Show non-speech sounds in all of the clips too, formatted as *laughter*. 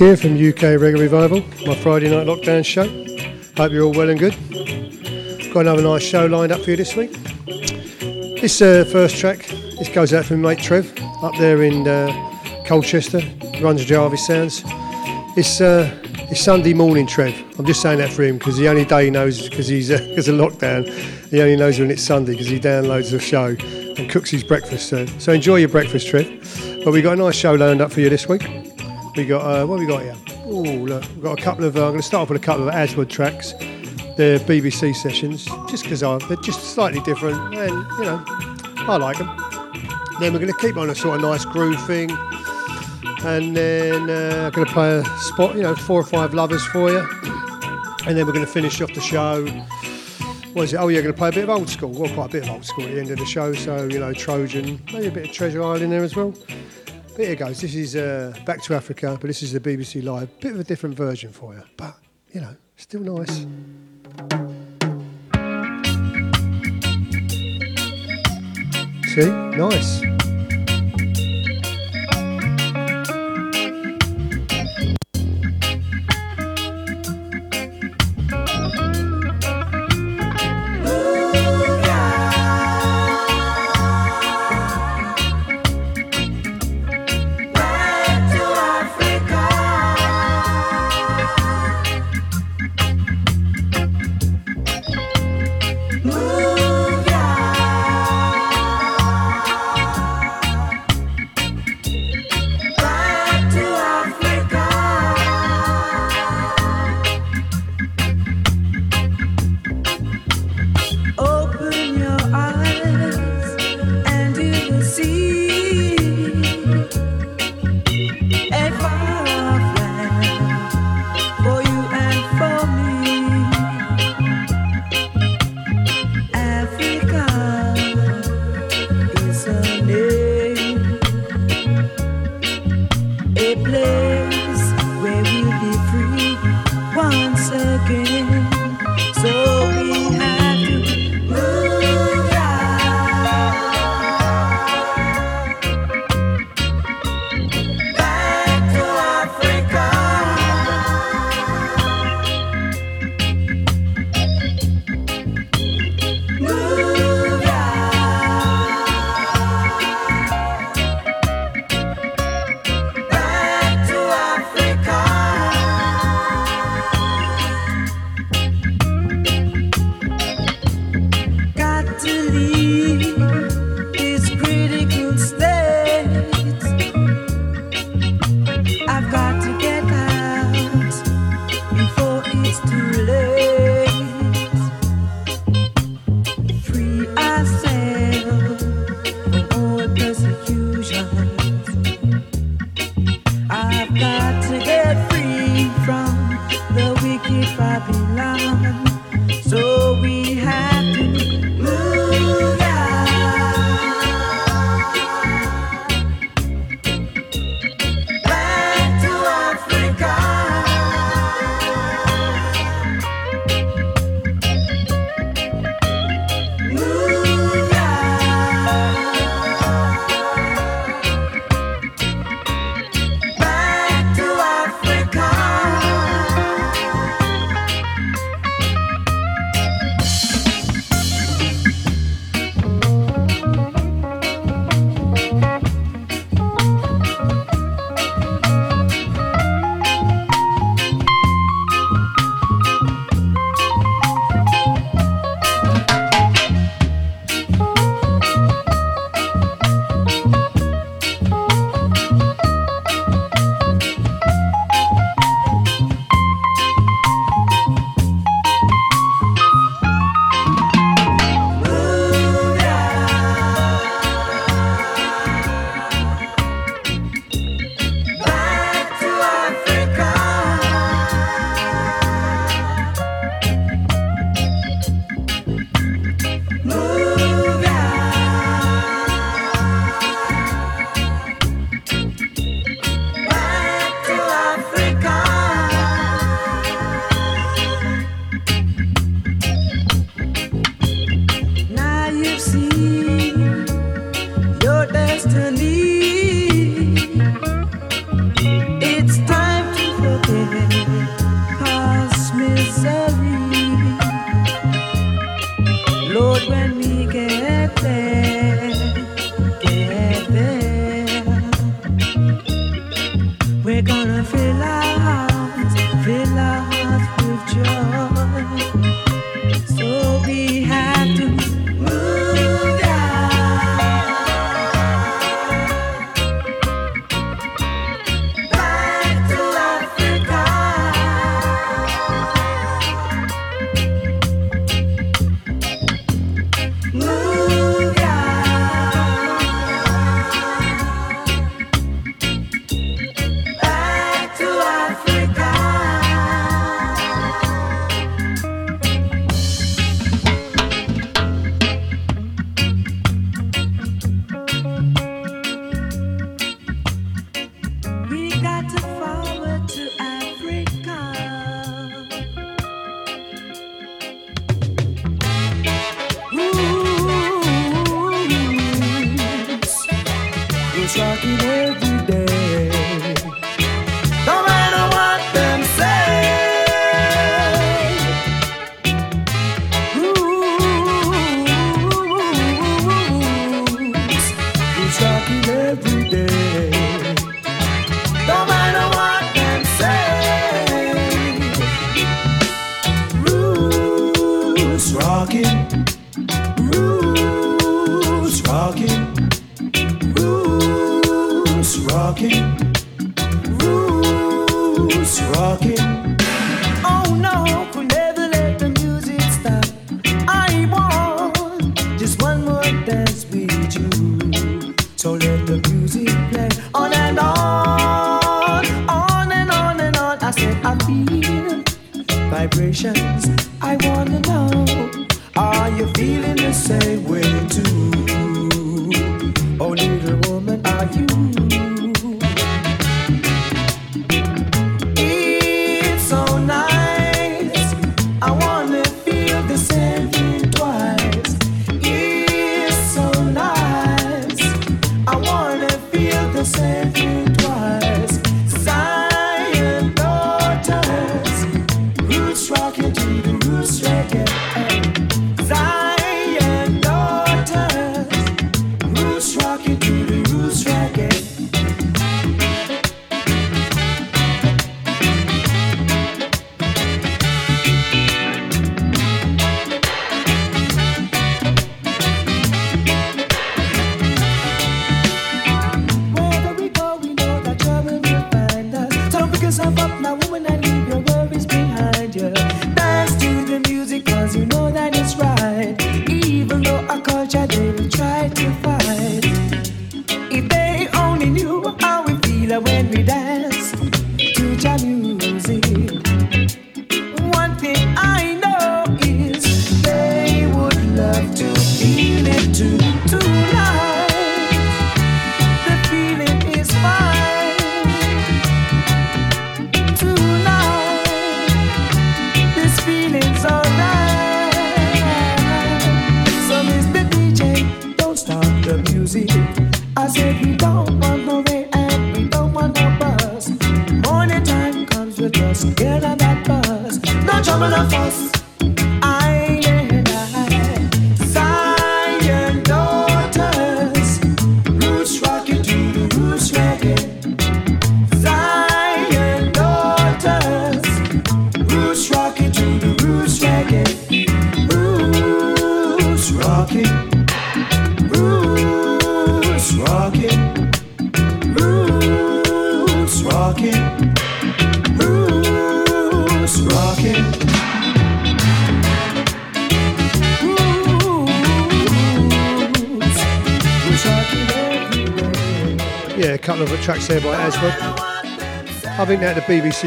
here from UK Reggae Revival, my Friday night lockdown show. Hope you're all well and good. Got another nice show lined up for you this week. This uh, first track, this goes out from mate Trev up there in uh, Colchester, runs Jarvis Sounds. It's uh, it's Sunday morning, Trev. I'm just saying that for him because the only day he knows because he's because uh, of lockdown. He only knows when it's Sunday because he downloads the show and cooks his breakfast. So, so enjoy your breakfast, Trev. But we've got a nice show lined up for you this week. We got uh, what have we got here? Oh, look, we've got a couple of. Uh, I'm going to start off with a couple of Aswad tracks. They're BBC sessions, just because they're just slightly different, and you know, I like them. Then we're going to keep on a sort of nice groove thing, and then uh, I'm going to play a spot, you know, four or five lovers for you, and then we're going to finish off the show. What is it? Oh, you're going to play a bit of old school. Well, quite a bit of old school at the end of the show. So you know, Trojan, maybe a bit of Treasure Island in there as well. Here goes. This is uh, Back to Africa, but this is the BBC Live. Bit of a different version for you, but you know, still nice. See, nice.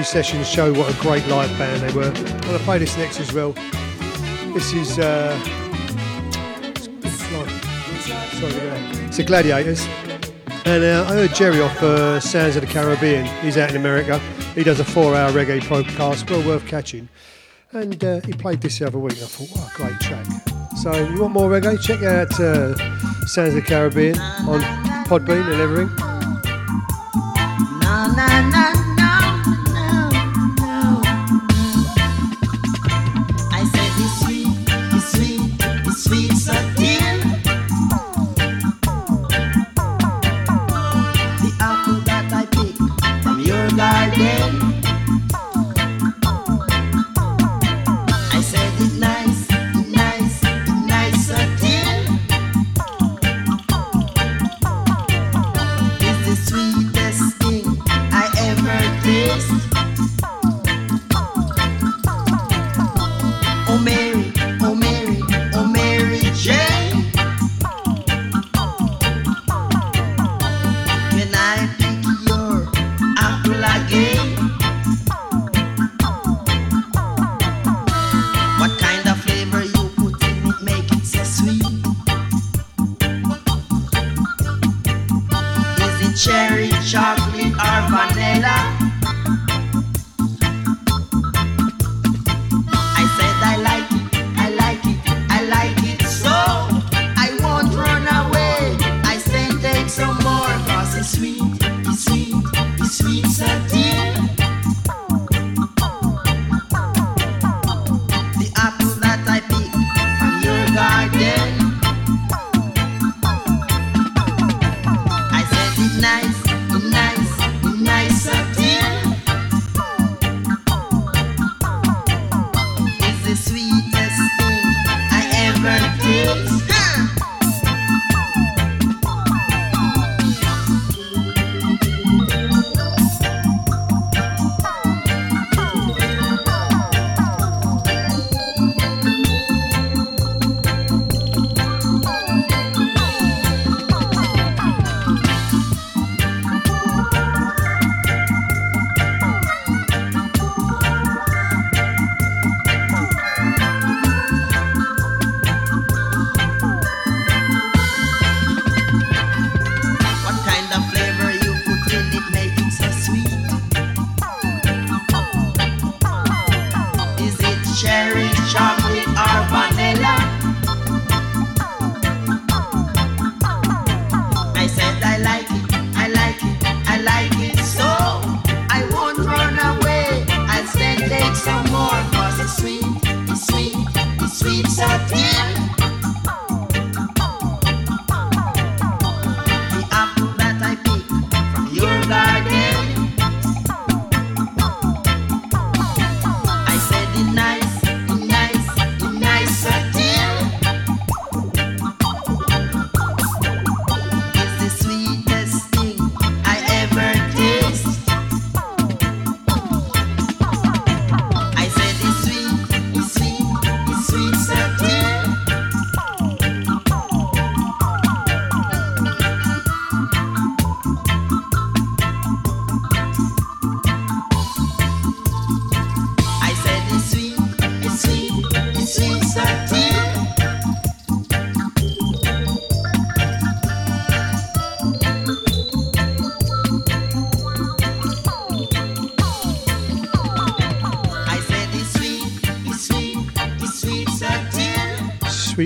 Sessions show what a great live band they were. I'm going to play this next as well. This is uh, sorry, it's the Gladiators. And uh, I heard Jerry off uh, Sounds of the Caribbean. He's out in America. He does a four-hour reggae podcast, well worth catching. And uh, he played this the other week. I thought, what a great track. So if you want more reggae? Check out uh, Sounds of the Caribbean on Podbean and everything.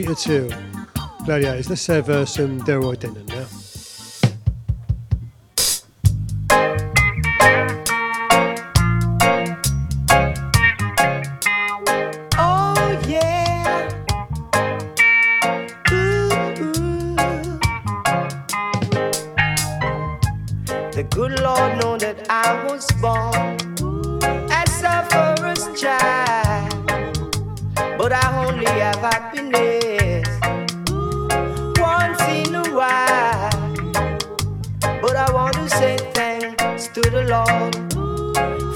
Sweeter Till. Gladiators. Let's have uh, some Delroy Denton now. to the Lord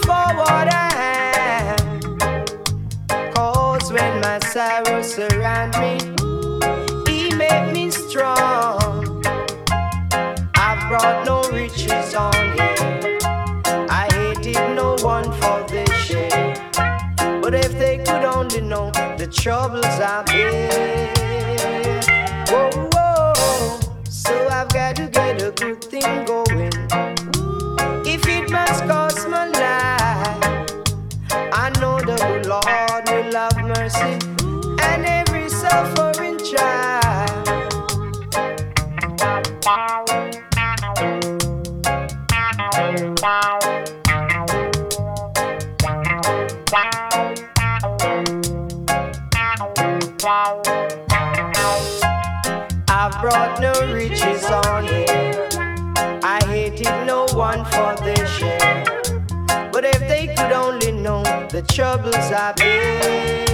for what I am. Cause when my sorrows surround me, He made me strong. I've brought no riches on Him. I hated no one for this shame, But if they could only know the troubles I'm in. Whoa, whoa. So I've got to get a good thing going. If it must cost my life, I know the Lord will have mercy and every suffering child. I've brought no riches on here. I hated no one for their share. But if they could only know the troubles I've been.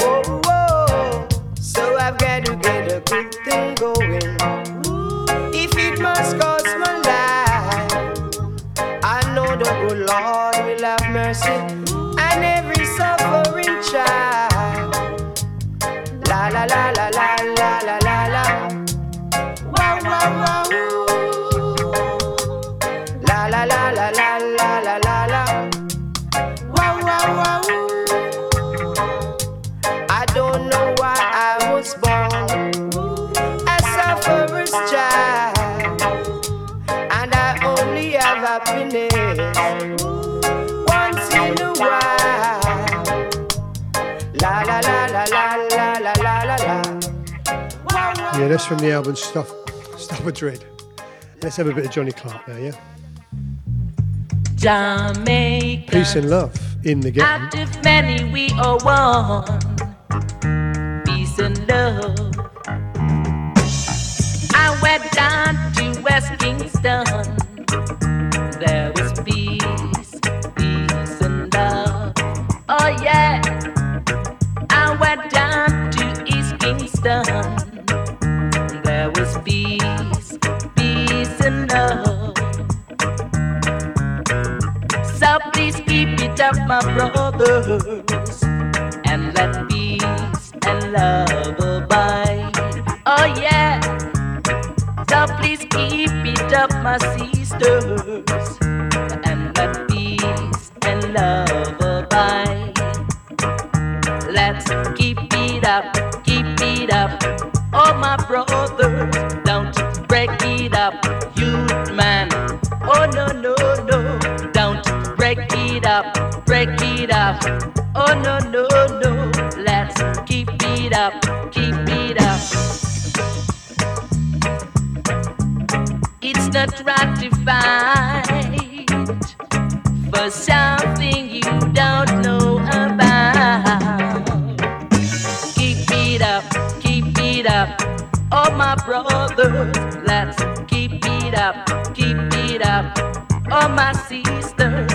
Oh, oh, so I've got to get a good thing going. If it must cost my life, I know the good Lord will have mercy on every suffering child. La la la la. From the album Stuff, Stuff of Dread. Let's have a bit of Johnny Clark now, yeah? Jamaica. Peace and love in the game. Out of many, we are one. Peace and love. I went down to West Kingston. Up my brothers and let peace and love abide. Oh yeah, so please keep it up, my sisters, and let peace and love abide. Let's keep it up, keep it up, oh my brothers, Oh no, no, no. Let's keep it up, keep it up. It's not ratified for something you don't know about. Keep it up, keep it up. Oh my brothers, let's keep it up, keep it up. Oh my sisters,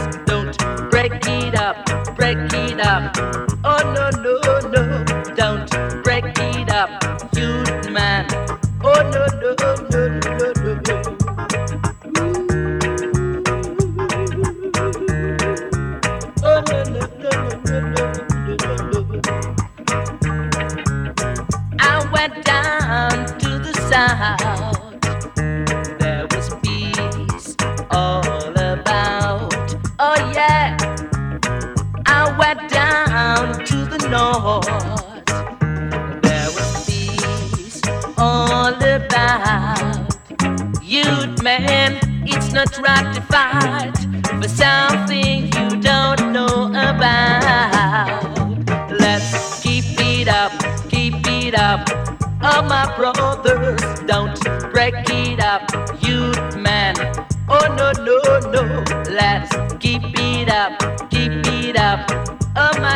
break it up. Oh no, no, no, don't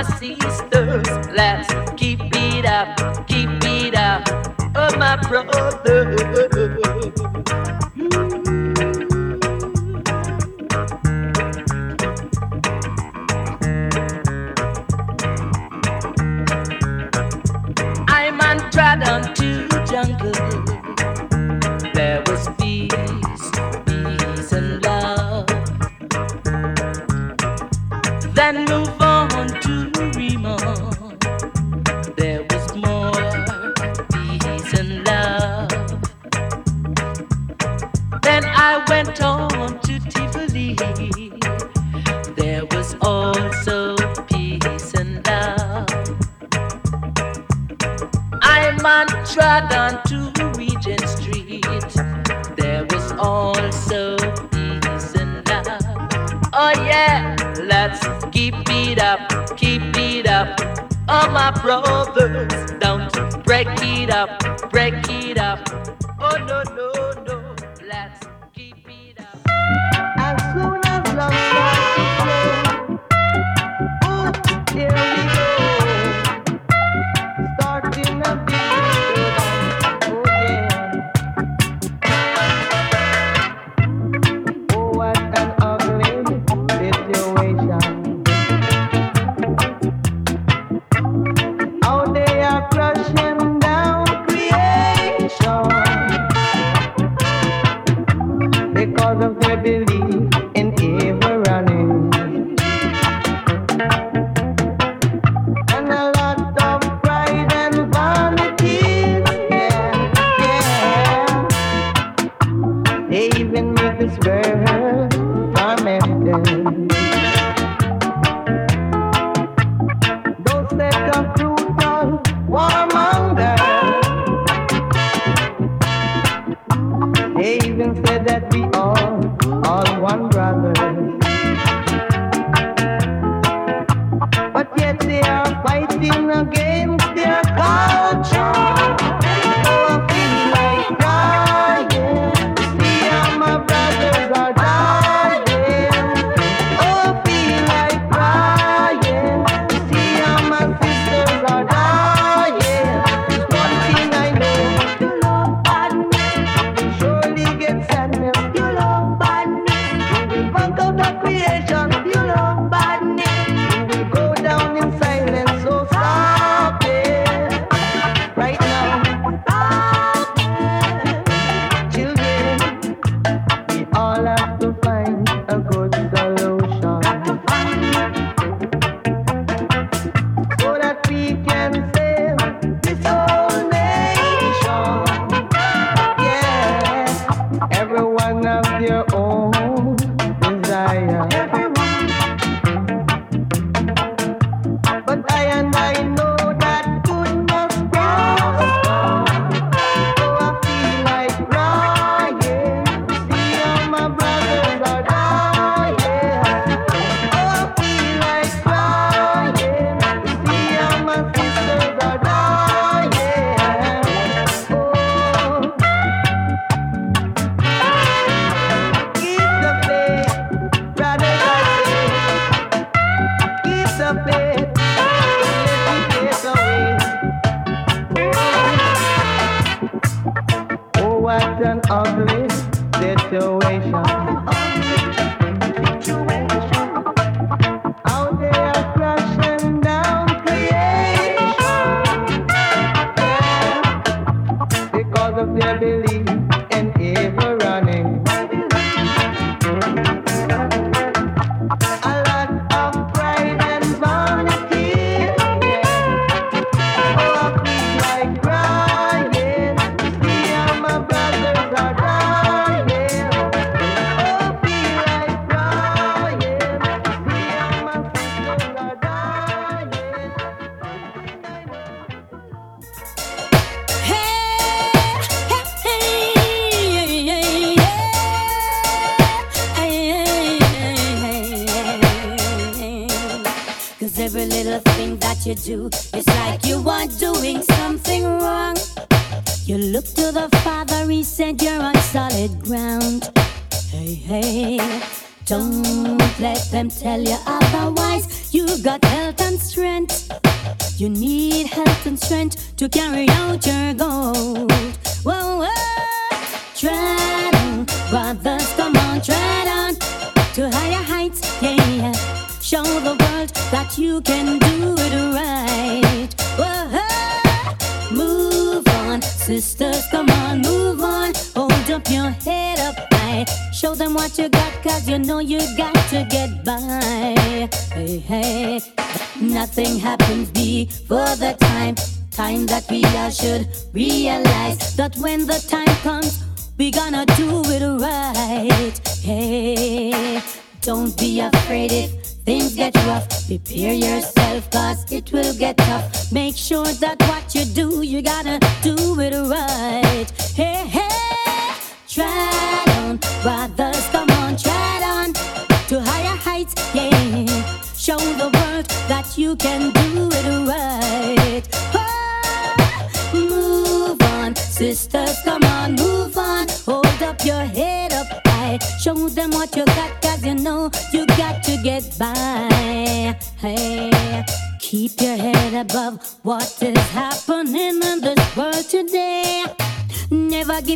my sisters, let's keep it up, keep it up. Oh, my brothers.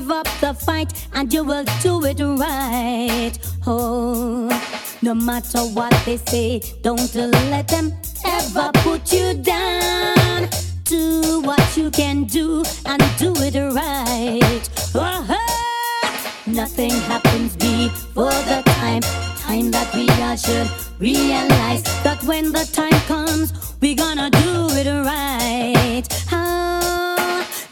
Give up the fight, and you will do it right. Oh, no matter what they say, don't let them ever put you down. Do what you can do and do it right. Oh, nothing happens before the time. Time that we all should realize that when the time comes, we're gonna do it right. Oh,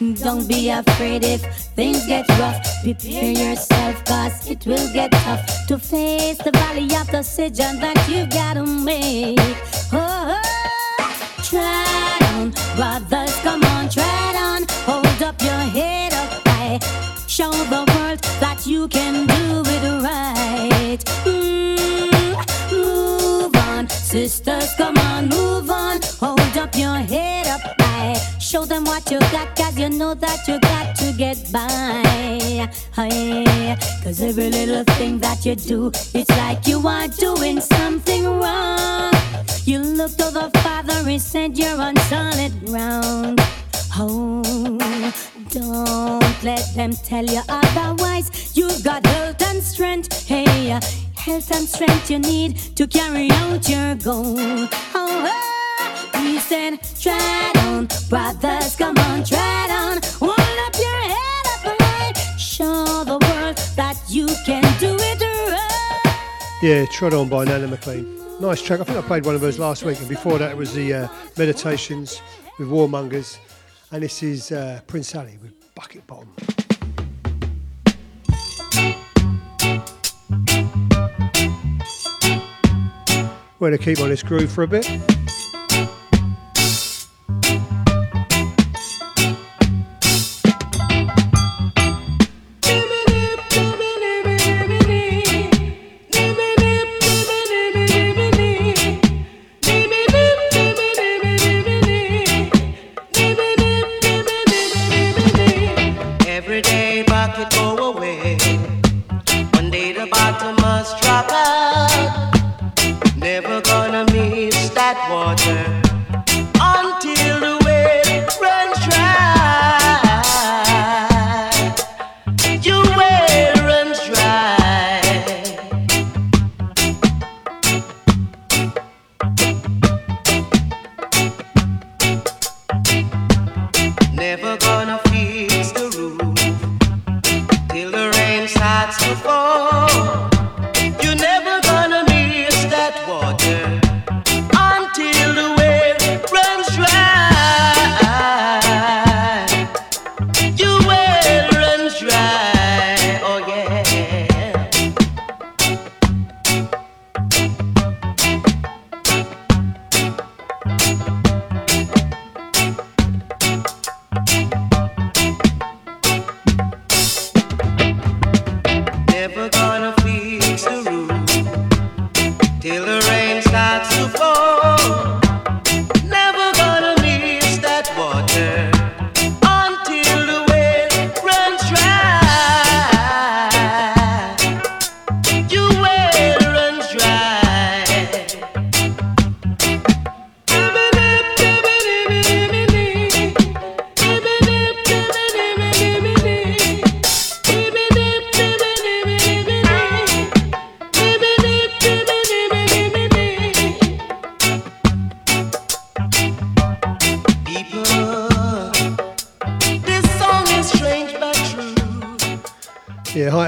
don't be afraid if things get rough. Prepare yourself, cause it will get tough to face the valley of the decision that you gotta make. Oh, try on, brothers, come on, try on. Hold up your head up high. Show the world that you can do it right. Mm, move on, sisters, come on, move on. Hold up your head. Show them what you got, cause you know that you got to get by. Hey, cause every little thing that you do, it's like you are doing something wrong. You look to the Father and said you're on solid ground. Oh, don't let them tell you otherwise. You've got health and strength. Hey, health and strength you need to carry out your goal. Oh, oh he said, try on, brothers, come on, try on. Hold up your head up high. Show the world that you can do it right. Yeah, Trod On by Nana McLean. Nice track. I think I played one of those last week, and before that it was the uh, Meditations with Warmongers, and this is uh, Prince Ali with Bucket Bottom. We're going to keep on this groove for a bit.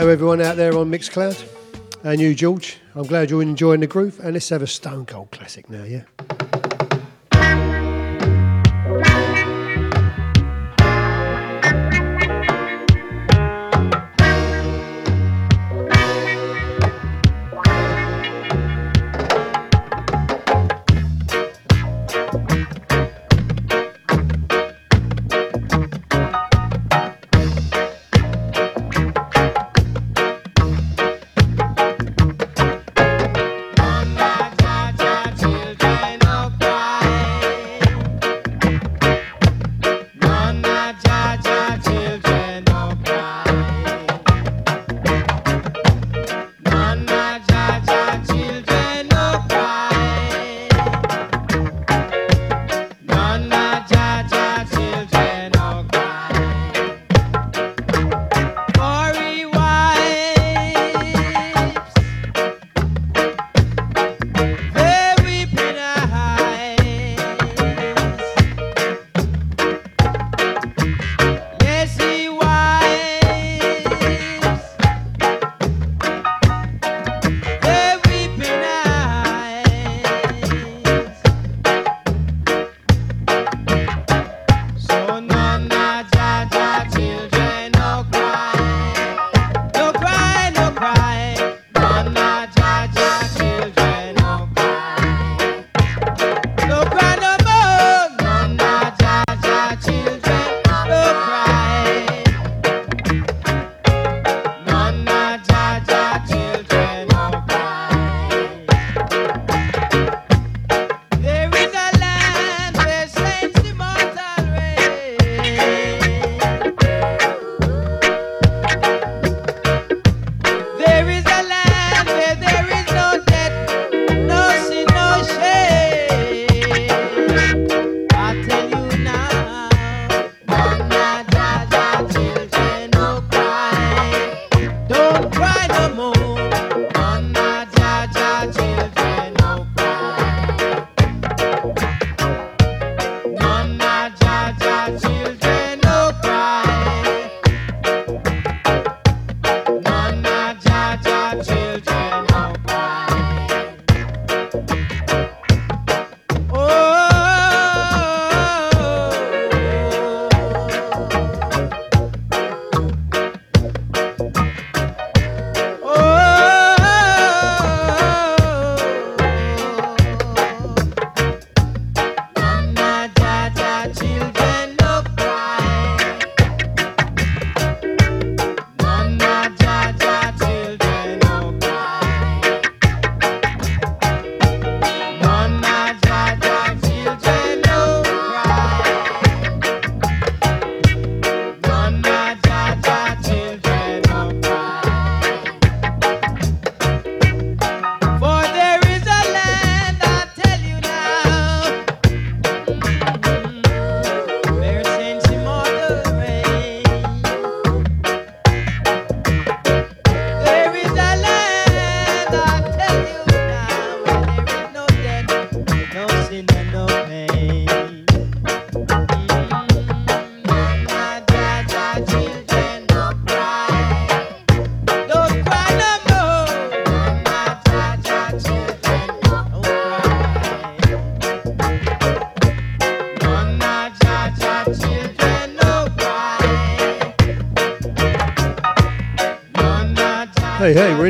To everyone out there on Mixcloud. And you, George. I'm glad you're enjoying the groove. And let's have a Stone Cold classic now, yeah?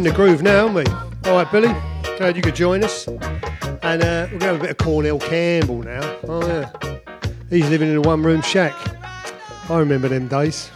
The groove now, aren't we? All right, Billy. Glad you could join us. And uh, we're going to have a bit of Cornell Campbell now. Oh, yeah. He's living in a one room shack. I remember them days.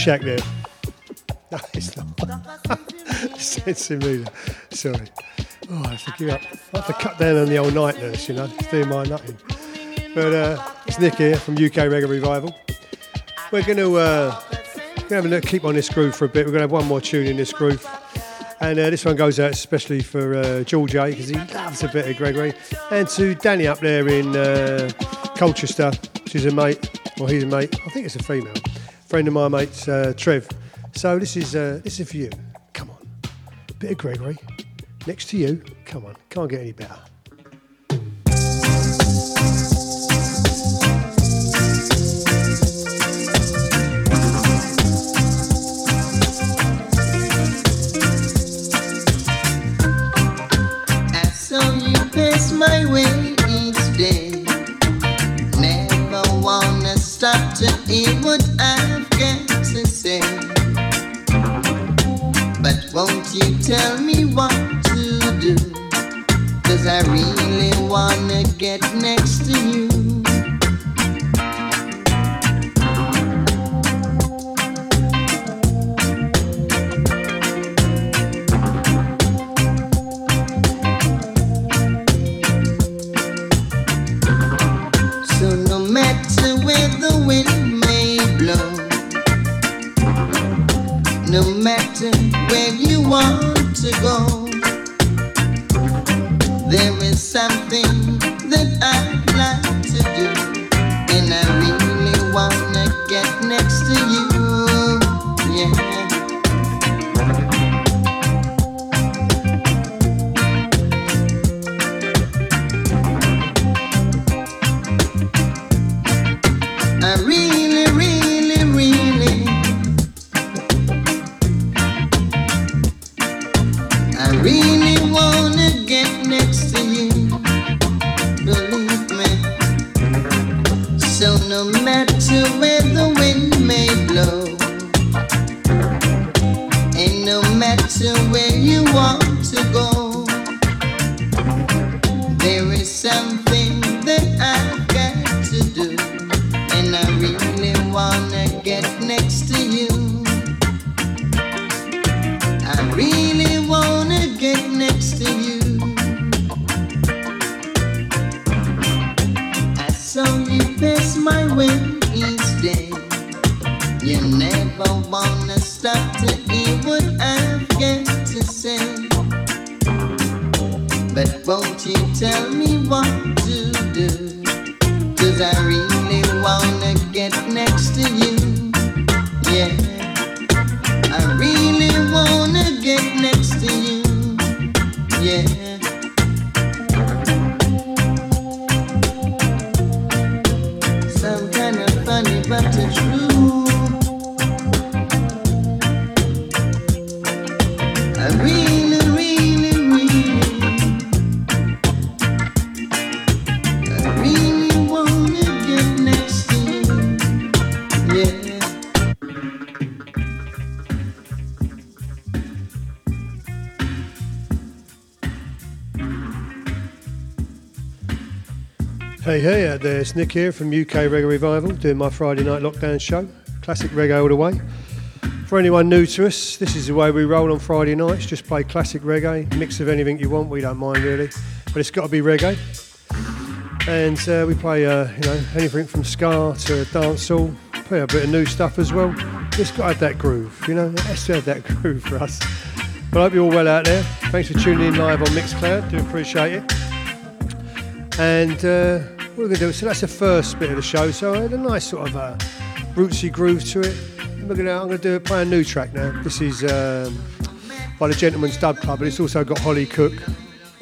Shack there. *laughs* No, it's not. *laughs* Sorry. Oh, I have to give up. I have to cut down on the old night nurse, you know. It's doing my nothing. But uh, it's Nick here from UK Reggae Revival. We're going to uh, have a look, keep on this groove for a bit. We're going to have one more tune in this groove. And uh, this one goes out especially for uh, George A because he loves a bit of Gregory. And to Danny up there in uh, Colchester, she's a mate, or he's a mate, I think it's a female, friend of my mate's, uh, Trev. So this is uh, this is for you. Come on, bit of Gregory next to you. Come on, can't get any better. I my way each day. Never wanna stop to what I've got say. But won't you tell me what to do? Cause I really wanna get next to you. No matter where you want to go, there is something Hey, hey, there, it's Nick here from UK Reggae Revival, doing my Friday night lockdown show. Classic reggae all the way. For anyone new to us, this is the way we roll on Friday nights. Just play classic reggae, mix of anything you want. We don't mind really, but it's got to be reggae. And uh, we play, uh, you know, anything from ska to dancehall. Play a bit of new stuff as well. It's got to have that groove, you know. It has to have that *laughs* groove for us. But I hope you're all well out there. Thanks for tuning in live on Mixcloud. Do appreciate it. And uh, we're going to do, so that's the first bit of the show. So I had a nice sort of uh, rootsy groove to it. Gonna, I'm going to do it, play a new track now. This is um, by the Gentleman's Dub Club, but it's also got Holly Cook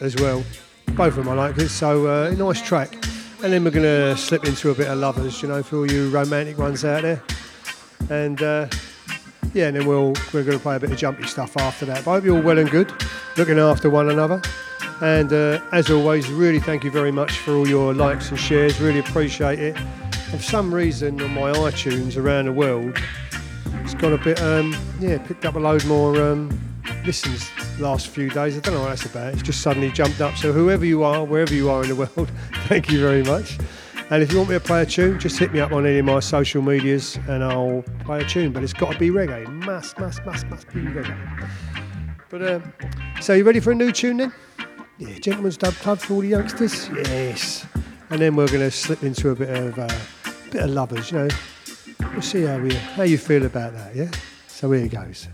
as well. Both of them I like it. So uh, a nice track. And then we're going to slip into a bit of lovers, you know, for all you romantic ones out there. And uh, yeah, and then we'll, we're going to play a bit of jumpy stuff after that. But I hope you're all well and good, looking after one another. And uh, as always, really thank you very much for all your likes and shares. Really appreciate it. For some reason on my iTunes around the world, it's got a bit, um, yeah, picked up a load more um, listens last few days. I don't know what that's about. It's just suddenly jumped up. So whoever you are, wherever you are in the world, *laughs* thank you very much. And if you want me to play a tune, just hit me up on any of my social medias and I'll play a tune. But it's got to be reggae. Must, must, must, must be reggae. But um, so you ready for a new tune then? Yeah, Gentleman's Dub Club for all the youngsters. Yes. And then we're going to slip into a bit of uh, bit of lovers. You know, we'll see how we how you feel about that. Yeah. So here goes.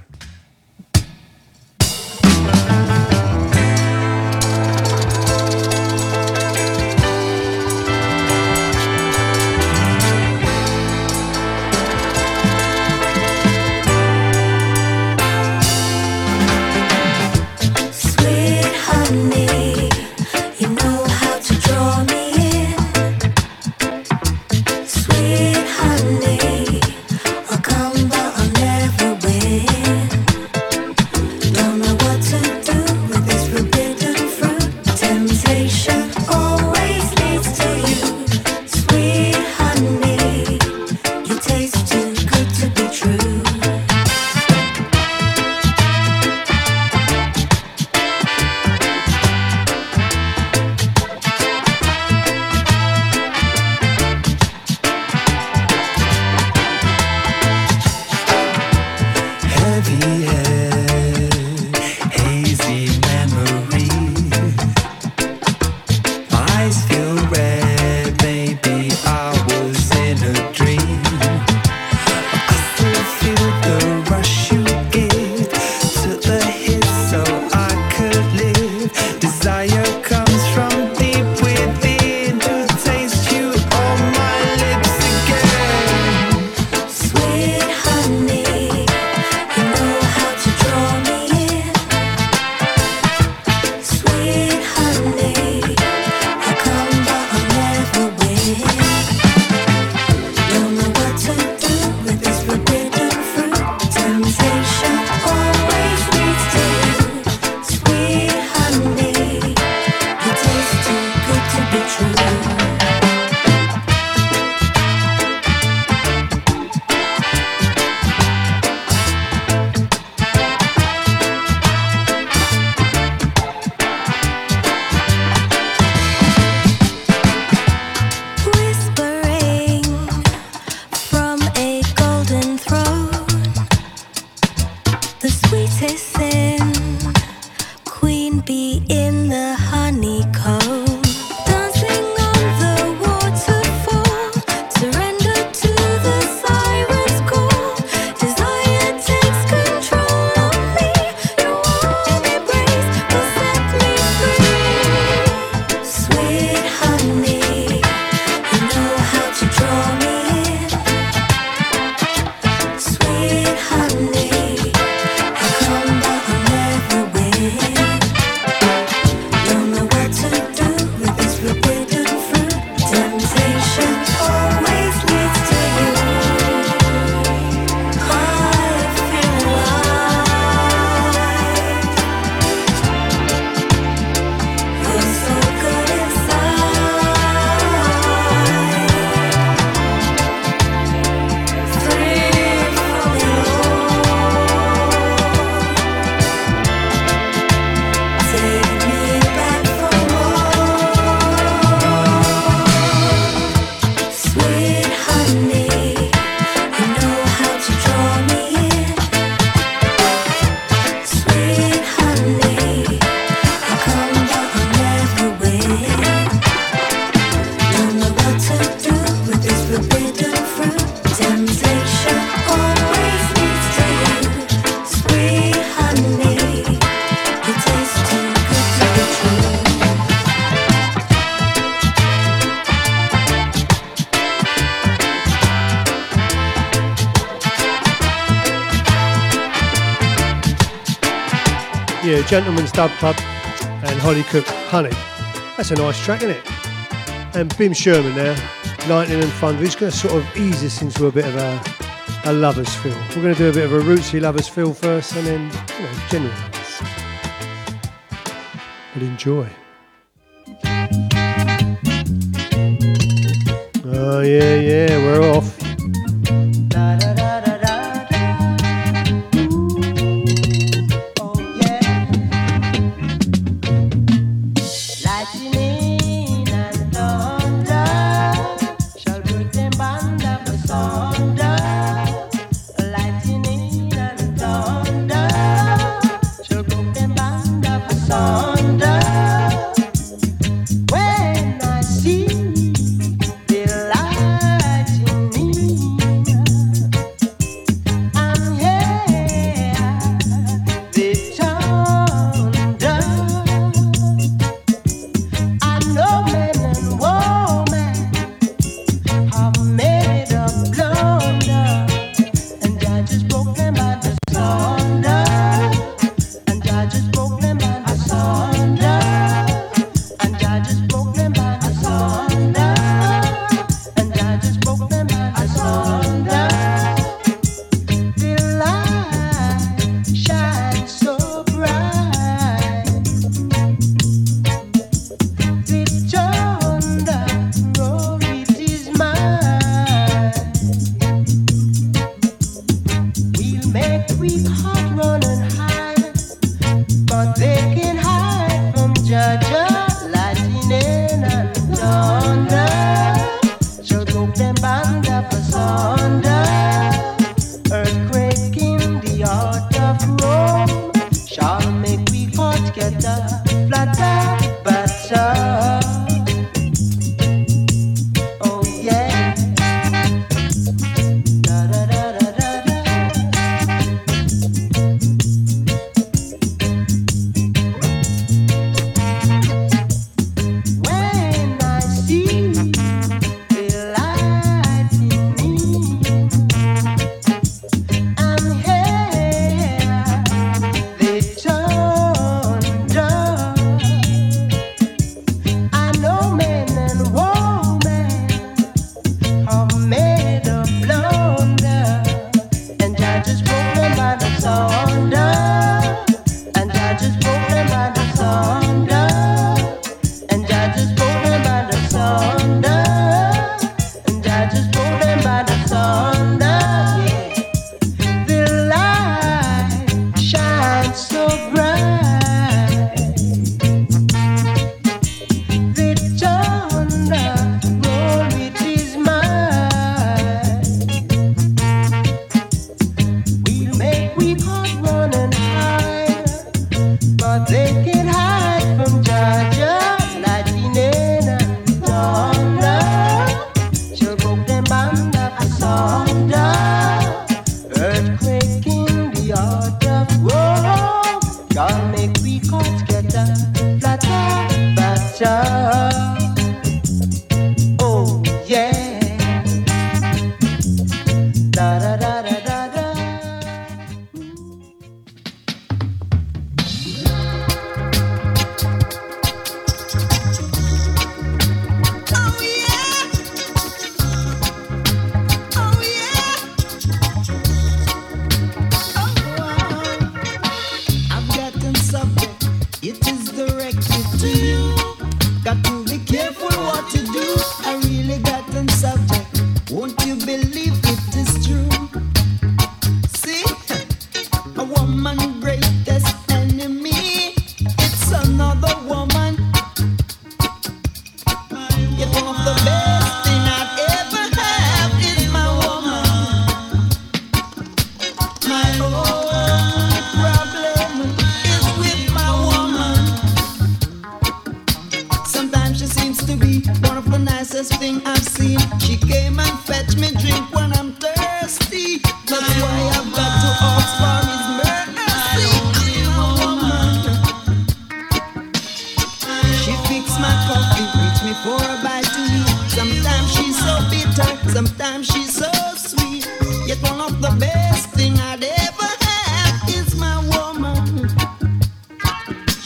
Gentleman's Dub Club and Holly Cook Honey. That's a nice track, isn't it? And Bim Sherman now, Lightning and Thunder. He's going to sort of ease us into a bit of a, a lover's feel. We're going to do a bit of a rootsy lover's feel first and then, you know, general lovers. But enjoy.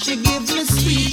Like it like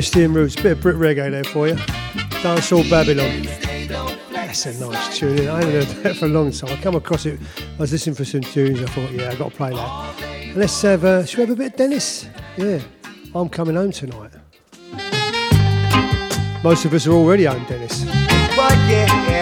and Roots, bit of Brit reggae there for you. Dancehall Babylon. That's a nice tune. isn't? I haven't heard that for a long time. I come across it. I was listening for some tunes. I thought, yeah, I got to play that. Let's have. Uh, should we have a bit of Dennis? Yeah, I'm coming home tonight. Most of us are already home, Dennis. But. Yeah,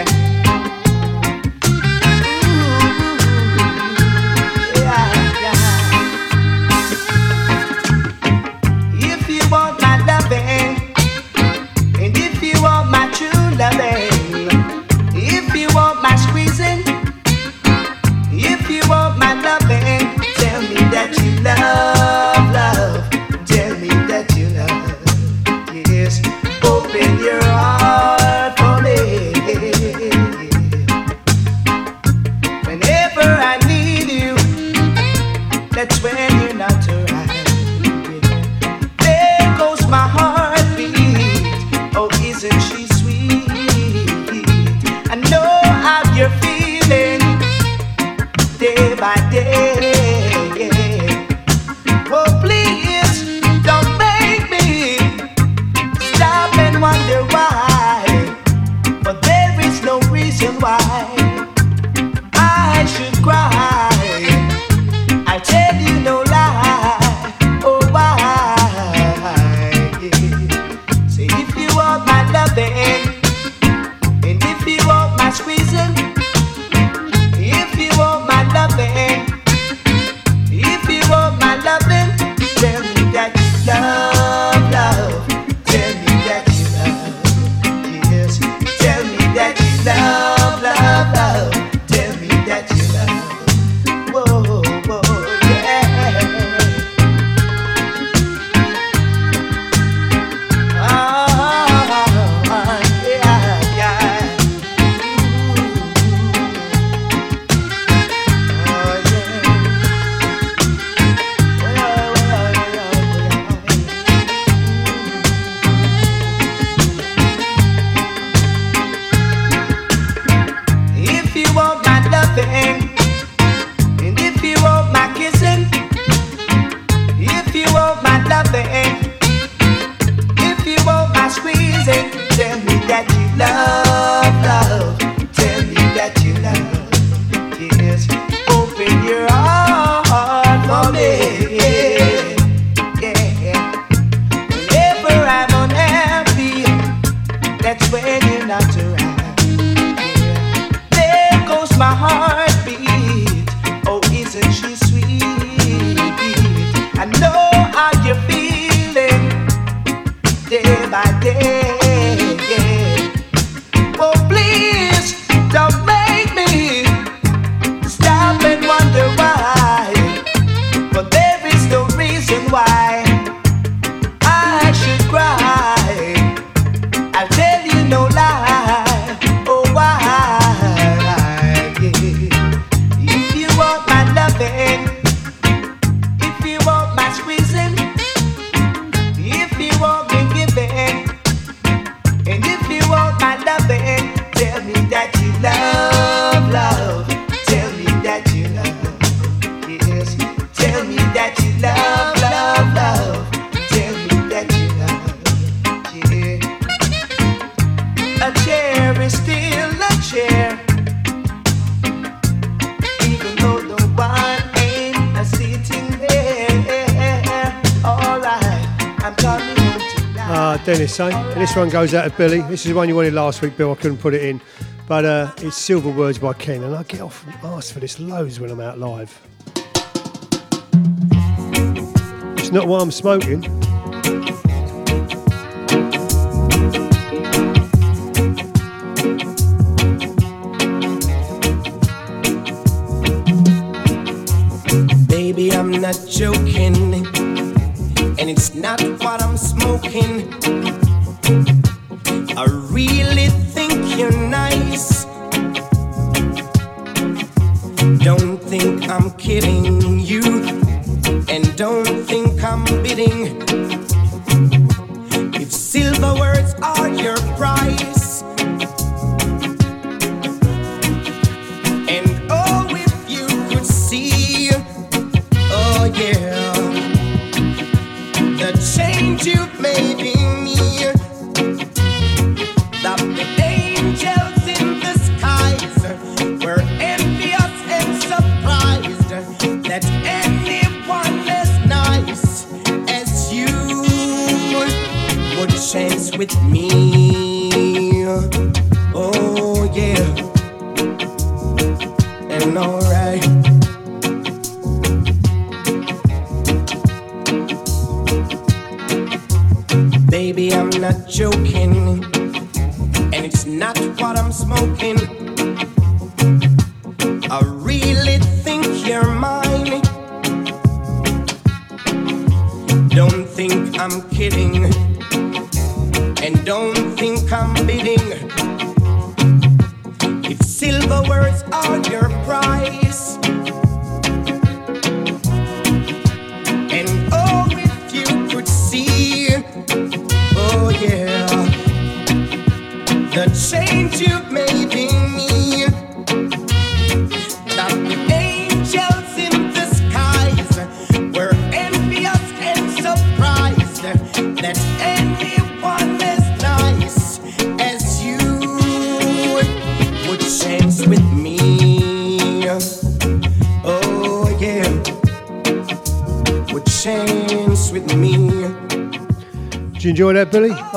one goes out of Billy. This is the one you wanted last week, Bill. I couldn't put it in. But uh, it's Silver Words by Ken, and I get off and ask for this loads when I'm out live. It's not why I'm smoking. think I'm kidding you. And don't think I'm bidding with me.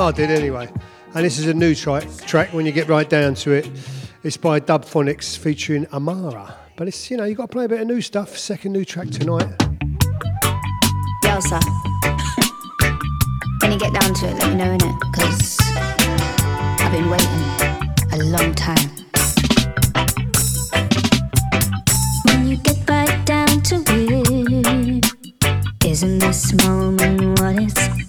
I did anyway. And this is a new track, track when you get right down to it. It's by Dub Phonics featuring Amara. But it's, you know, you've got to play a bit of new stuff. Second new track tonight. Yo, sir. when you get down to it, let me know, innit? Because I've been waiting a long time. When you get right down to it, isn't this moment what it's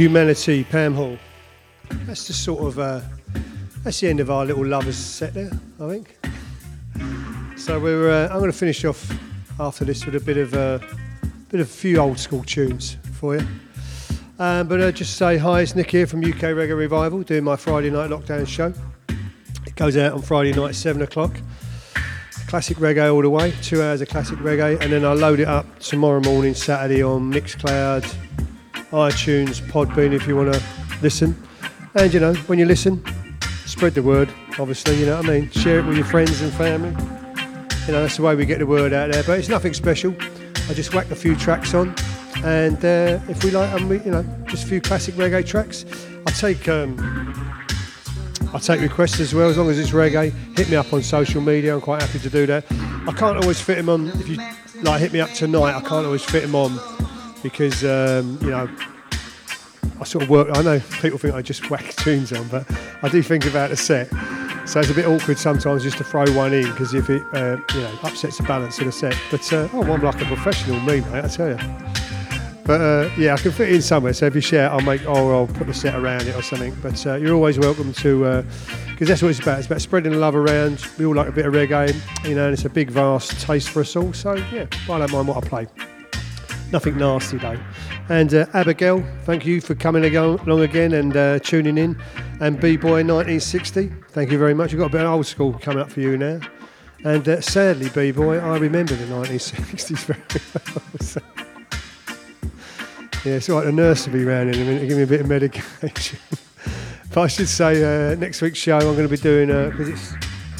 humanity, Pam Hall. That's the sort of uh, that's the end of our little lovers set there, I think. So we're uh, I'm going to finish off after this with a bit of a bit of a few old school tunes for you. Um, but uh, just say hi, it's Nick here from UK Reggae Revival, doing my Friday night lockdown show. It goes out on Friday night, seven o'clock. Classic reggae all the way, two hours of classic reggae, and then I load it up tomorrow morning, Saturday on Mixcloud, iTunes, Podbean if you want to listen. And you know, when you listen, spread the word, obviously, you know what I mean? Share it with your friends and family. You know, that's the way we get the word out there. But it's nothing special. I just whack a few tracks on, and uh, if we like, um, we, you know, just a few classic reggae tracks. I take um, I take requests as well, as long as it's reggae. Hit me up on social media. I'm quite happy to do that. I can't always fit them on. If you like, hit me up tonight. I can't always fit them on because um, you know I sort of work. I know people think I just *laughs* whack tunes on, but I do think about the set. So it's a bit awkward sometimes just to throw one in because if it uh, you know upsets the balance of the set. But uh, oh, I'm like a professional, me mate. I tell you. But uh, yeah, I can fit it in somewhere. So if you share, I'll make or I'll put the set around it or something. But uh, you're always welcome to because that's what it's about. It's about spreading the love around. We all like a bit of reggae, you know, and it's a big, vast taste for us all. So yeah, I don't mind what I play. Nothing nasty though. And uh, Abigail, thank you for coming along again and uh, tuning in. And B Boy 1960, thank you very much. You've got a bit of old school coming up for you now. And uh, sadly, B Boy, I remember the 1960s *laughs* very well. Yeah, it's all right. The nurse will be round in a minute give me a bit of medication. *laughs* but I should say, uh, next week's show, I'm going to be doing because it's,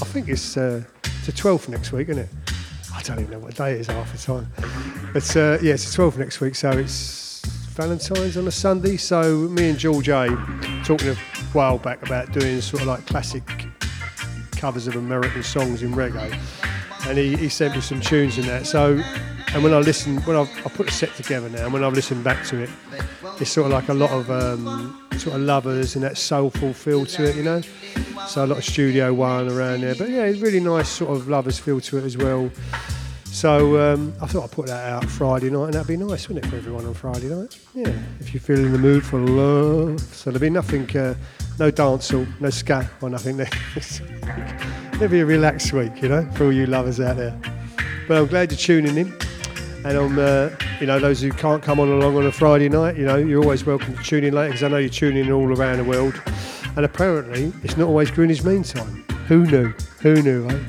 I think it's uh, it's the 12th next week, isn't it? I don't even know what day it is half the time. But uh, yeah, it's the 12th next week, so it's Valentine's on a Sunday. So me and George A talking a while back about doing sort of like classic covers of American songs in reggae, and he, he sent me some tunes in that. So and when I listen, when I, I put a set together now, and when I've listened back to it, it's sort of like a lot of um, sort of lovers and that soulful feel to it, you know. So a lot of Studio One around there, but yeah, it's really nice sort of lovers feel to it as well. So um, I thought I'd put that out Friday night, and that'd be nice, wouldn't it, for everyone on Friday night? Yeah, if you feel in the mood for love. So there'll be nothing, uh, no dancehall, no scat or nothing *laughs* there. It'll be a relaxed week, you know, for all you lovers out there. But I'm glad you're tuning in. And I'm, uh, you know, those who can't come on along on a Friday night, you know, you're always welcome to tune in later because I know you're tuning in all around the world. And apparently, it's not always Greenwich Mean Time. Who knew? Who knew, eh?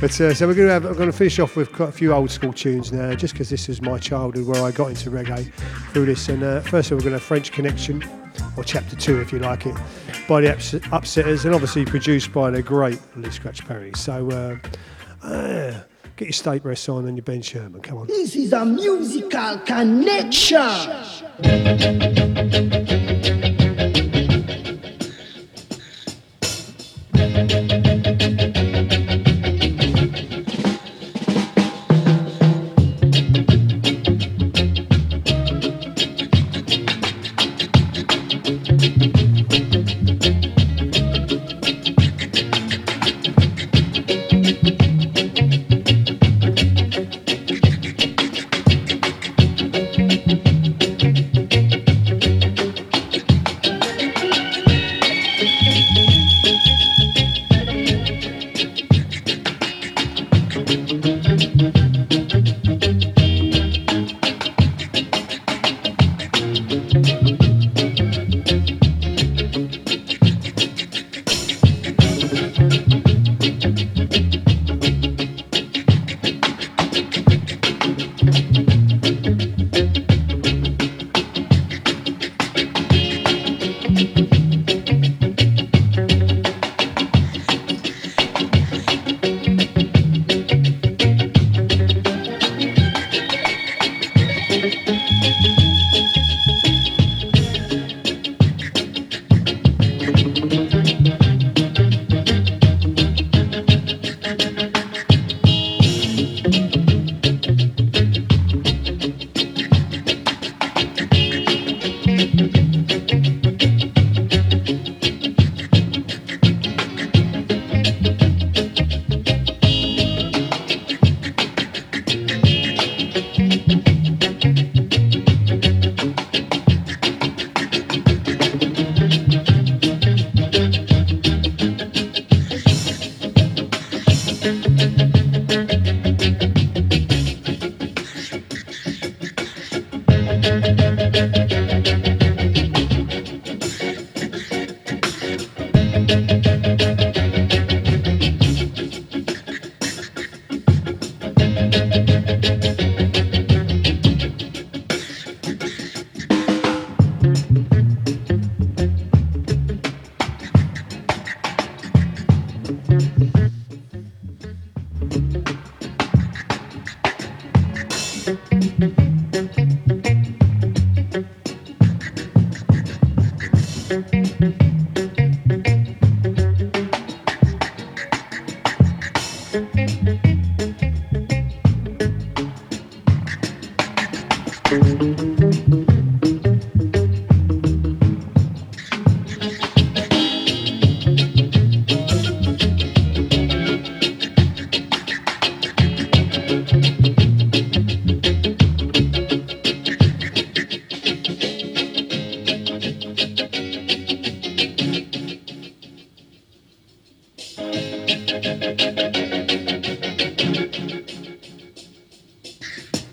But uh, so we're going to have, I'm going to finish off with quite a few old school tunes now, just because this is my childhood where I got into reggae through this. And uh, first of all, we're going to have French Connection, or Chapter Two, if you like it, by the Ups- Upsetters, and obviously produced by the great Lee Scratch Perry. So uh, uh, Get your Sta-Prest on and your Ben Sherman. Come on. This is a musical connection.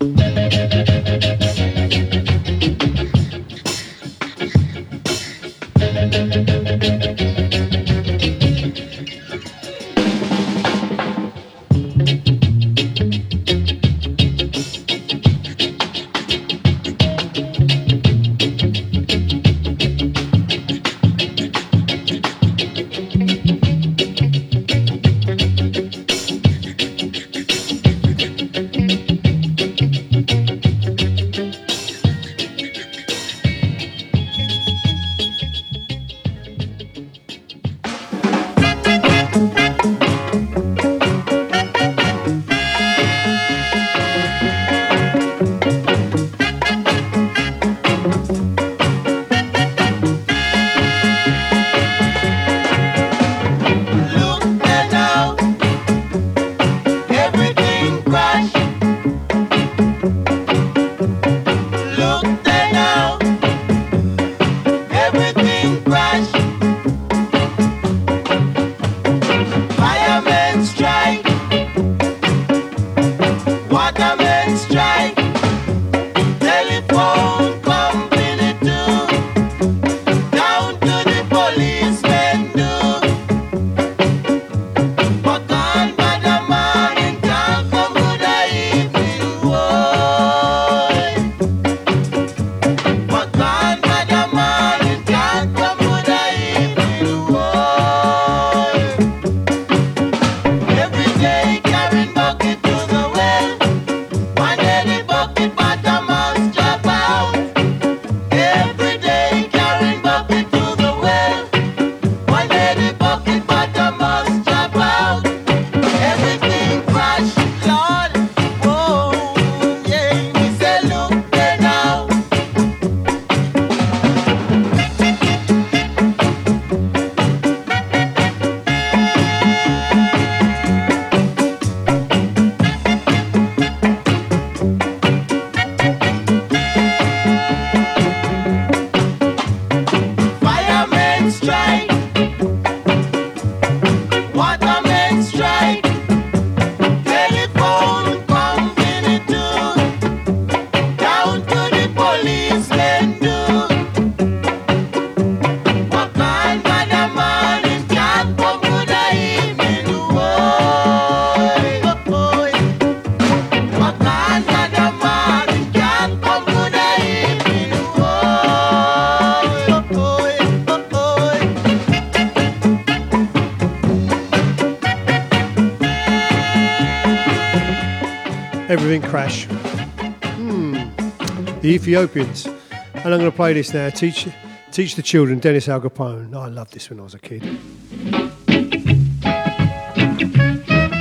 thank you Ethiopians. And I'm going to play this now. Teach, teach the children, Dennis Al Capone. I loved this when I was a kid.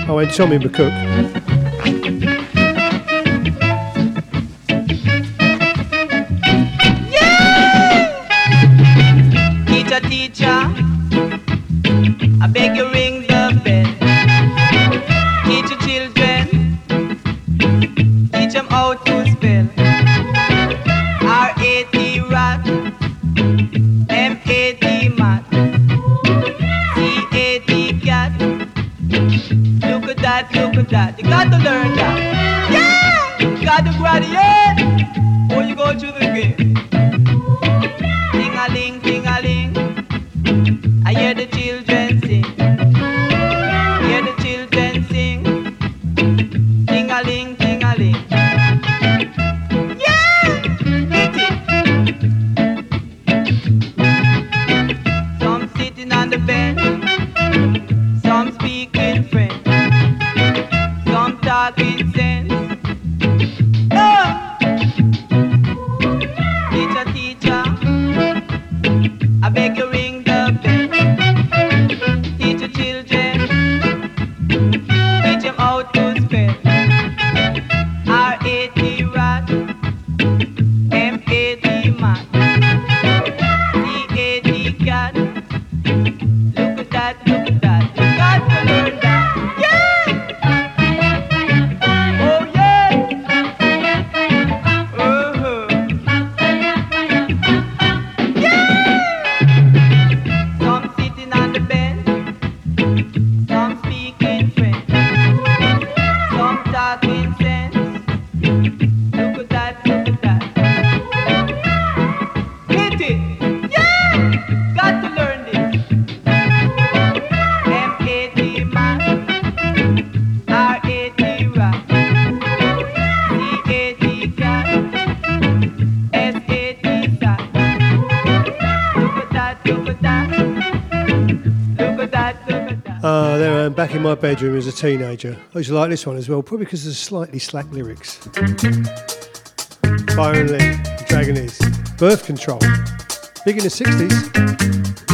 Oh, and Tommy McCook. bedroom as a teenager. I used to like this one as well, probably because of the slightly slack lyrics. Byron Lee, Dragon Birth Control. Big in the 60s.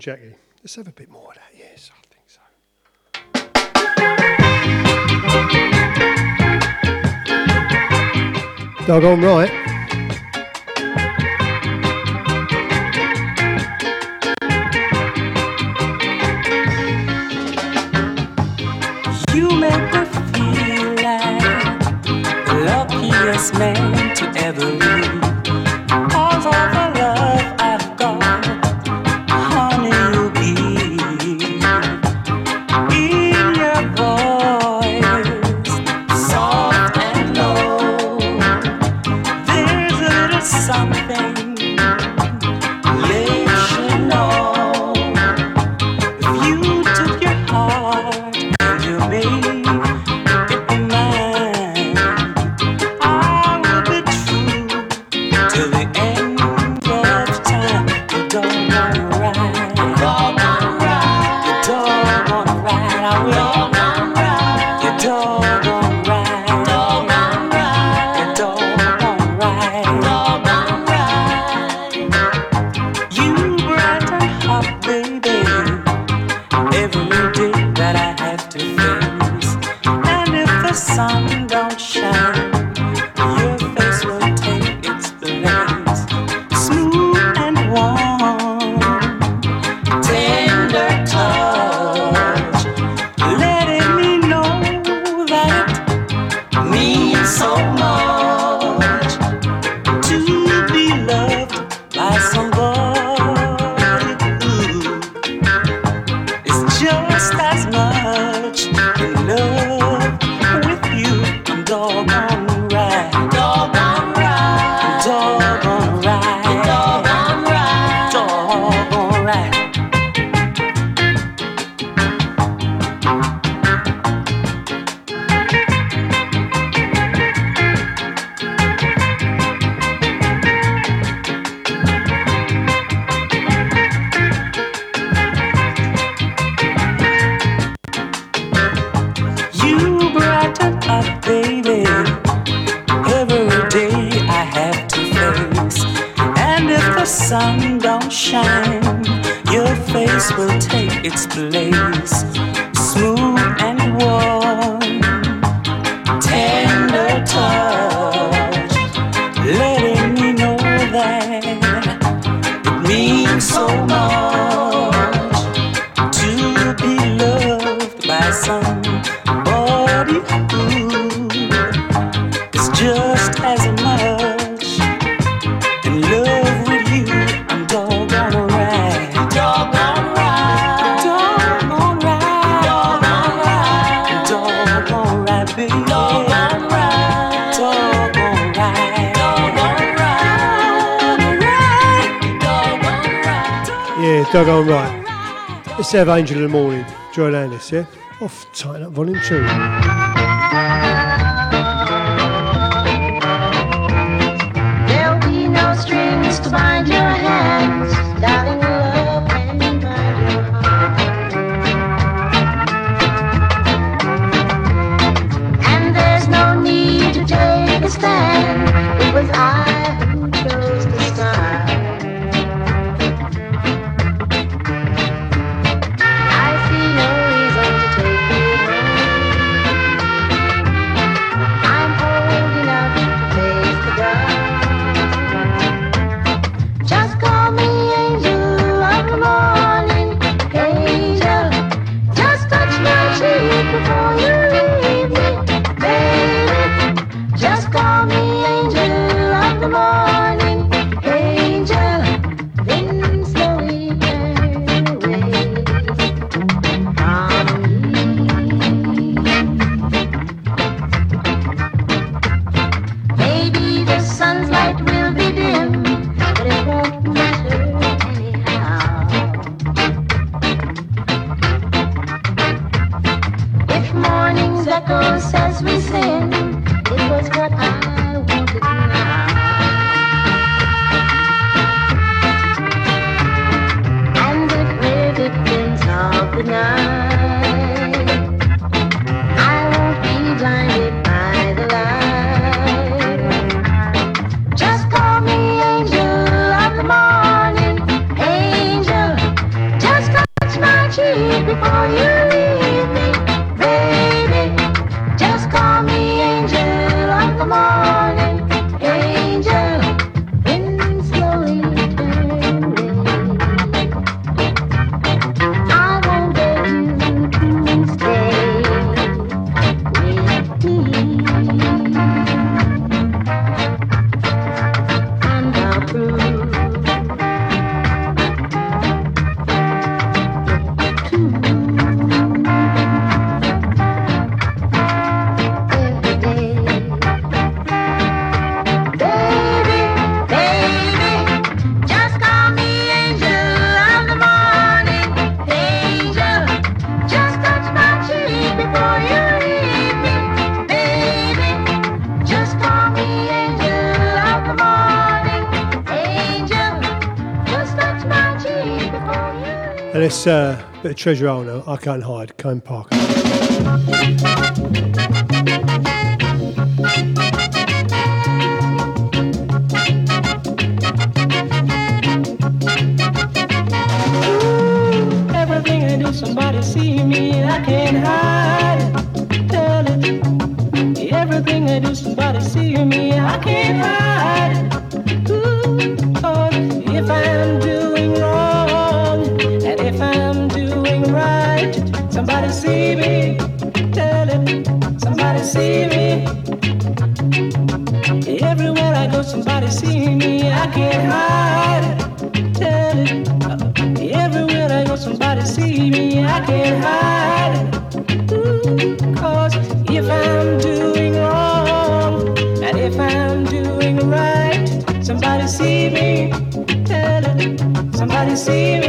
Jackie. Let's have a bit more of that. Yes, I think so. Doggone right. have Angel in the Morning, Joya Landis, yeah? Off, tighten up volume two. treasure Island. I can't hide, Ken Parker. see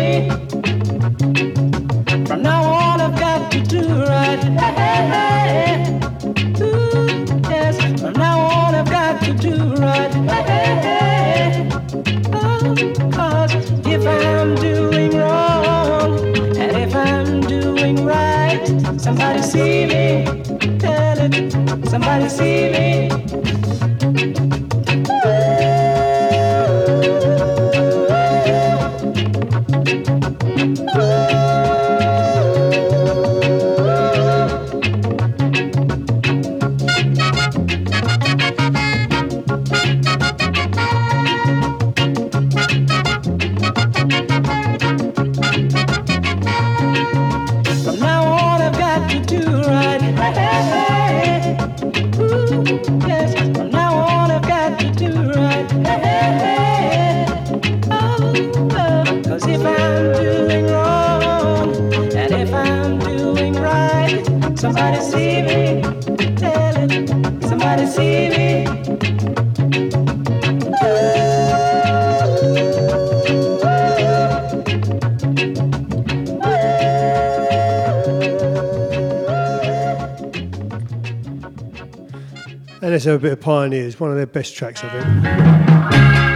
Pioneers, one of their best tracks, I think.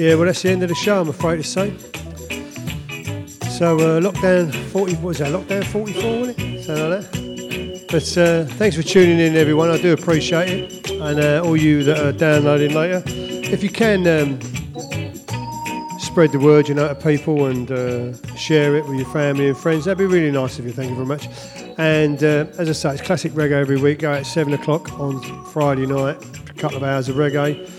Yeah, well, that's the end of the show, I'm afraid to say. So, uh, lockdown 40, what was that? Lockdown 44, wasn't it? Something like that. But uh, thanks for tuning in, everyone. I do appreciate it. And uh, all you that are downloading later, if you can um, spread the word, you know, to people and uh, share it with your family and friends, that'd be really nice of you. Thank you very much. And uh, as I say, it's classic reggae every week. Go at seven o'clock on Friday night, a couple of hours of reggae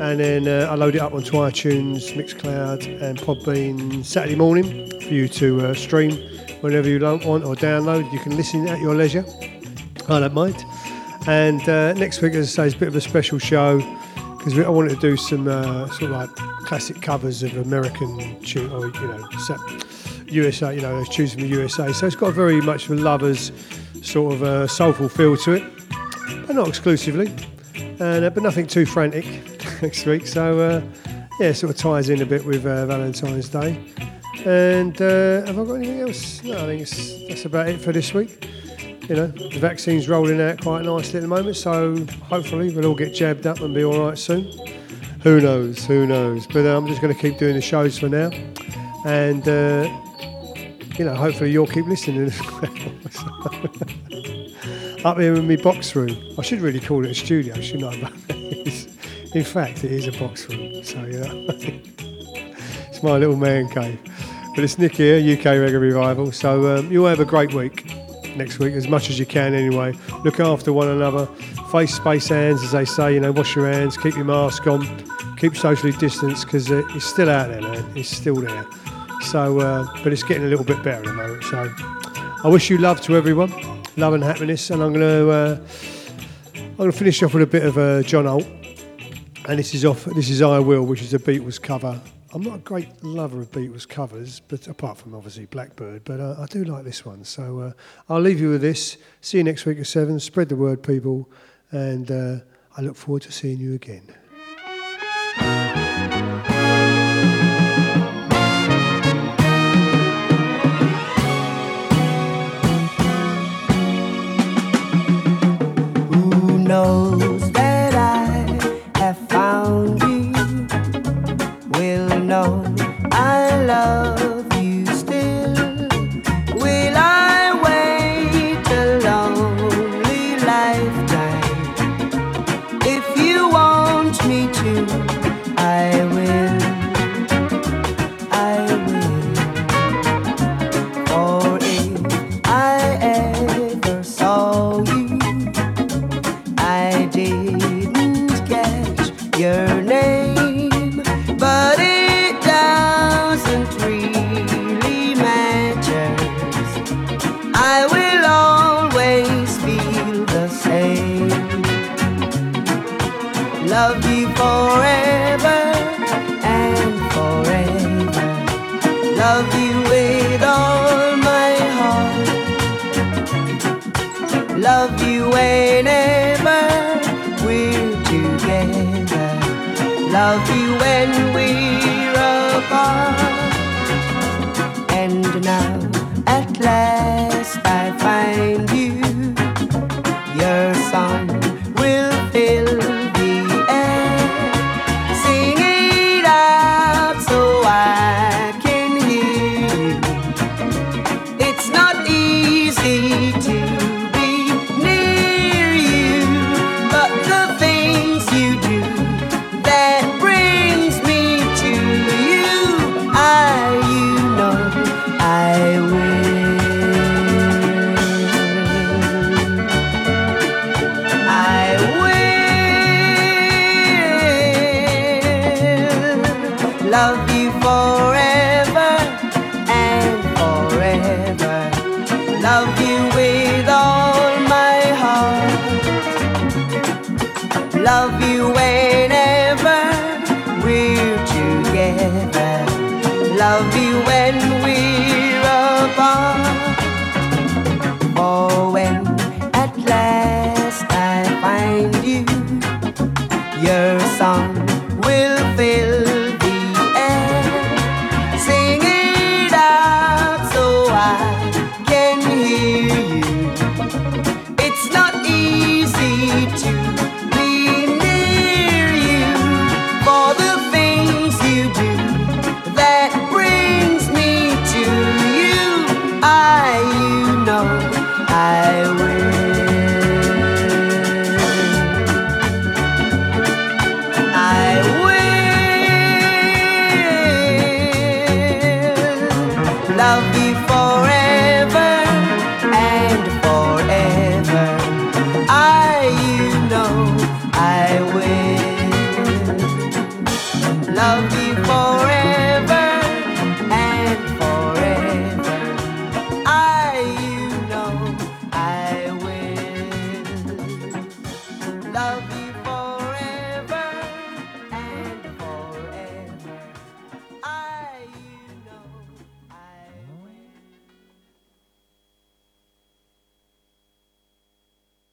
and then uh, I load it up onto iTunes, Mixcloud, and Podbean Saturday morning for you to uh, stream whenever you want or download. You can listen at your leisure. I don't mind. And uh, next week, as I say, is a bit of a special show because I wanted to do some uh, sort of like classic covers of American tune or you know USA, you know, tunes from the USA. So it's got very much a lovers sort of uh, soulful feel to it, but not exclusively and uh, but nothing too frantic *laughs* next week. So uh, yeah, sort of ties in a bit with uh, Valentine's Day. And uh, have I got anything else? No, I think that's about it for this week. You know, the vaccine's rolling out quite nicely at the moment, so hopefully we'll all get jabbed up and be all right soon. Who knows? Who knows? But uh, I'm just going to keep doing the shows for now, and uh, you know, hopefully you'll keep listening. *laughs* Up here in my box room. I should really call it a studio, shouldn't I? *laughs* In fact, it is a box room. So, know, *laughs* it's my little man cave. But it's Nick here, UK Reggae Revival. So, um, you'll have a great week next week, as much as you can anyway. Look after one another. Face, space hands, as they say, you know, wash your hands, keep your mask on, keep socially distanced because uh, it's still out there, man. It's still there. So, uh, but it's getting a little bit better at the moment. So, I wish you love to everyone, love and happiness. And I'm going to uh, I'm going to finish off with a bit of uh, John Holt, and this is off. This is I Will, which is a Beatles cover. I'm not a great lover of Beatles covers, but apart from obviously Blackbird, but uh, I do like this one. So uh, I'll leave you with this. See you next week at seven. Spread the word, people, and uh, I look forward to seeing you again.